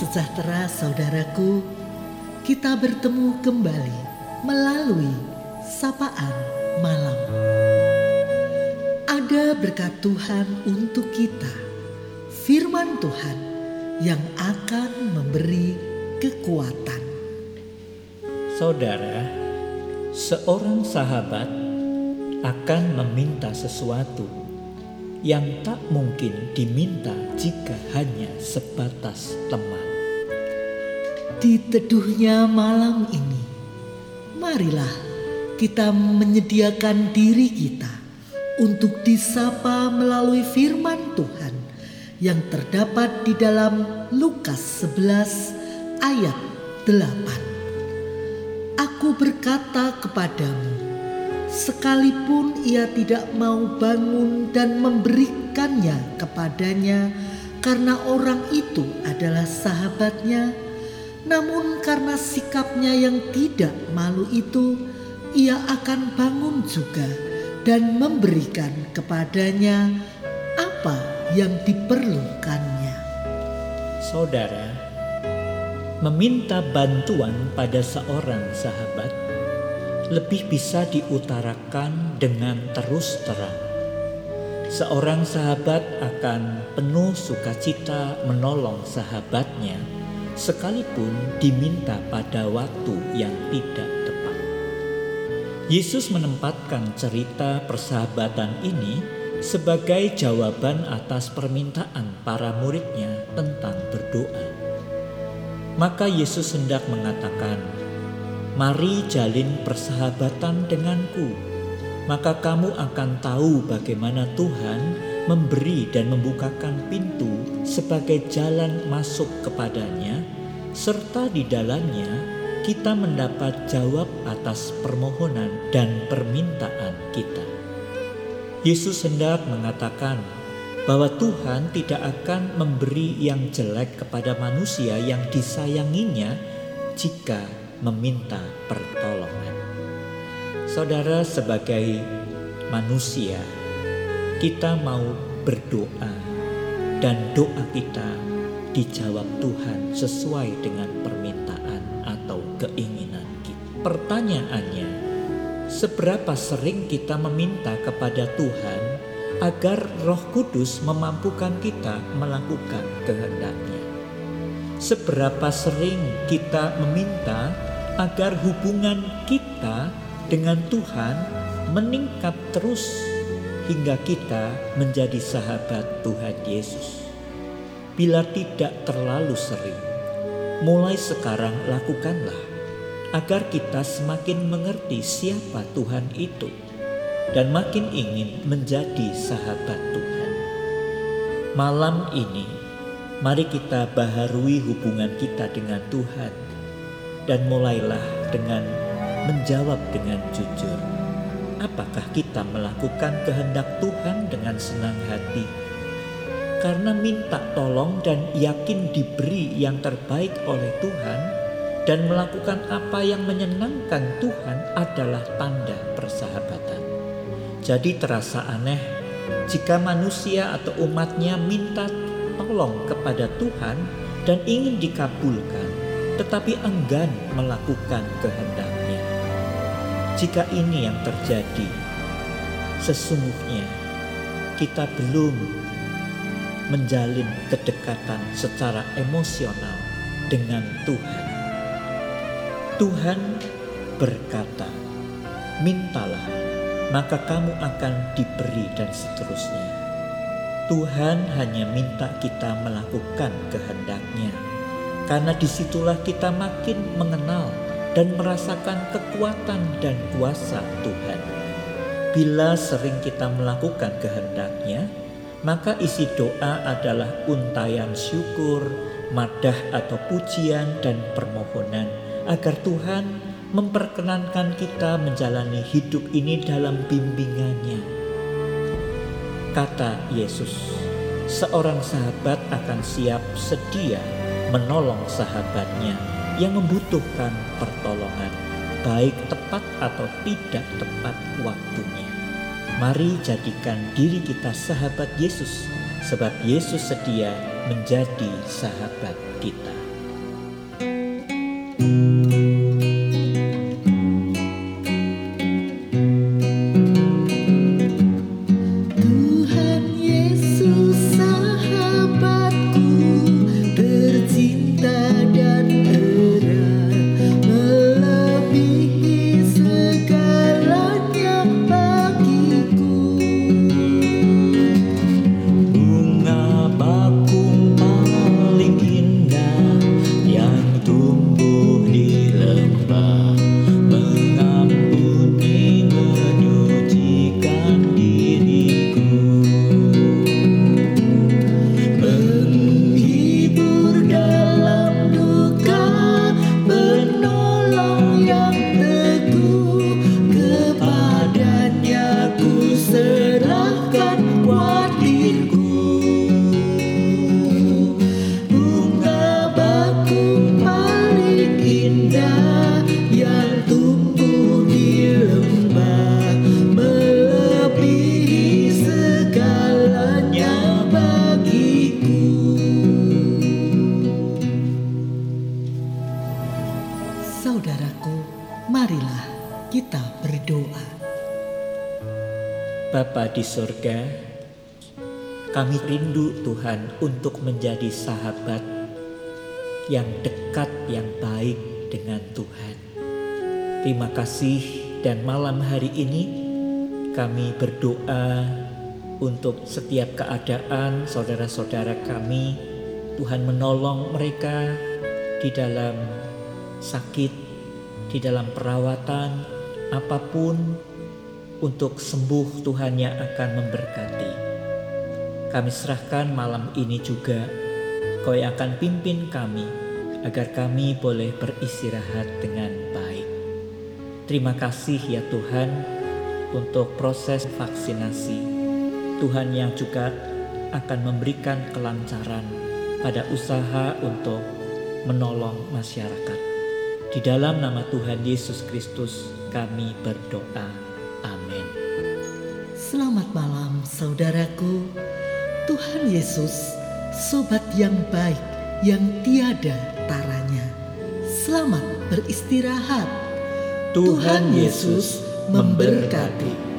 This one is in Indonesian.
sejahtera saudaraku, kita bertemu kembali melalui sapaan malam. Ada berkat Tuhan untuk kita, firman Tuhan yang akan memberi kekuatan. Saudara, seorang sahabat akan meminta sesuatu yang tak mungkin diminta jika hanya sebatas teman. Di teduhnya malam ini, marilah kita menyediakan diri kita untuk disapa melalui firman Tuhan yang terdapat di dalam Lukas 11 ayat 8. Aku berkata kepadamu, sekalipun ia tidak mau bangun dan memberikannya kepadanya karena orang itu adalah sahabatnya, namun karena sikapnya yang tidak malu itu, ia akan bangun juga dan memberikan kepadanya apa yang diperlukannya. Saudara, meminta bantuan pada seorang sahabat lebih bisa diutarakan dengan terus terang. Seorang sahabat akan penuh sukacita menolong sahabatnya, sekalipun diminta pada waktu yang tidak tepat. Yesus menempatkan cerita persahabatan ini sebagai jawaban atas permintaan para muridnya tentang berdoa. Maka Yesus hendak mengatakan, Mari jalin persahabatan denganku, maka kamu akan tahu bagaimana Tuhan memberi dan membukakan pintu sebagai jalan masuk kepadanya, serta di dalamnya kita mendapat jawab atas permohonan dan permintaan kita. Yesus hendak mengatakan bahwa Tuhan tidak akan memberi yang jelek kepada manusia yang disayanginya jika meminta pertolongan. Saudara, sebagai manusia, kita mau berdoa, dan doa kita dijawab Tuhan sesuai dengan permintaan atau keinginan kita. Pertanyaannya, seberapa sering kita meminta kepada Tuhan agar Roh Kudus memampukan kita melakukan kehendaknya? Seberapa sering kita meminta agar hubungan kita dengan Tuhan meningkat terus hingga kita menjadi sahabat Tuhan Yesus. Bila tidak terlalu sering, mulai sekarang lakukanlah agar kita semakin mengerti siapa Tuhan itu dan makin ingin menjadi sahabat Tuhan. Malam ini, mari kita baharui hubungan kita dengan Tuhan dan mulailah dengan menjawab dengan jujur. Apakah kita melakukan kehendak Tuhan dengan senang hati? Karena minta tolong dan yakin diberi yang terbaik oleh Tuhan dan melakukan apa yang menyenangkan Tuhan adalah tanda persahabatan. Jadi terasa aneh jika manusia atau umatnya minta tolong kepada Tuhan dan ingin dikabulkan tetapi enggan melakukan kehendaknya. Jika ini yang terjadi, sesungguhnya kita belum menjalin kedekatan secara emosional dengan Tuhan. Tuhan berkata, "Mintalah, maka kamu akan diberi," dan seterusnya. Tuhan hanya minta kita melakukan kehendaknya karena di situlah kita makin mengenal dan merasakan kekuatan dan kuasa Tuhan. Bila sering kita melakukan kehendaknya, maka isi doa adalah untayan syukur, madah atau pujian dan permohonan agar Tuhan memperkenankan kita menjalani hidup ini dalam bimbingannya. Kata Yesus, seorang sahabat akan siap sedia menolong sahabatnya yang membutuhkan pertolongan, baik tepat atau tidak tepat waktunya. Mari jadikan diri kita sahabat Yesus, sebab Yesus sedia menjadi sahabat kita. thank you Bapa di sorga, kami rindu Tuhan untuk menjadi sahabat yang dekat, yang baik dengan Tuhan. Terima kasih dan malam hari ini kami berdoa untuk setiap keadaan saudara-saudara kami. Tuhan menolong mereka di dalam sakit, di dalam perawatan, apa pun untuk sembuh Tuhan yang akan memberkati. Kami serahkan malam ini juga Kau yang akan pimpin kami agar kami boleh beristirahat dengan baik. Terima kasih ya Tuhan untuk proses vaksinasi. Tuhan yang juga akan memberikan kelancaran pada usaha untuk menolong masyarakat. Di dalam nama Tuhan Yesus Kristus kami berdoa. Selamat malam, saudaraku. Tuhan Yesus, sobat yang baik yang tiada taranya. Selamat beristirahat. Tuhan Yesus memberkati.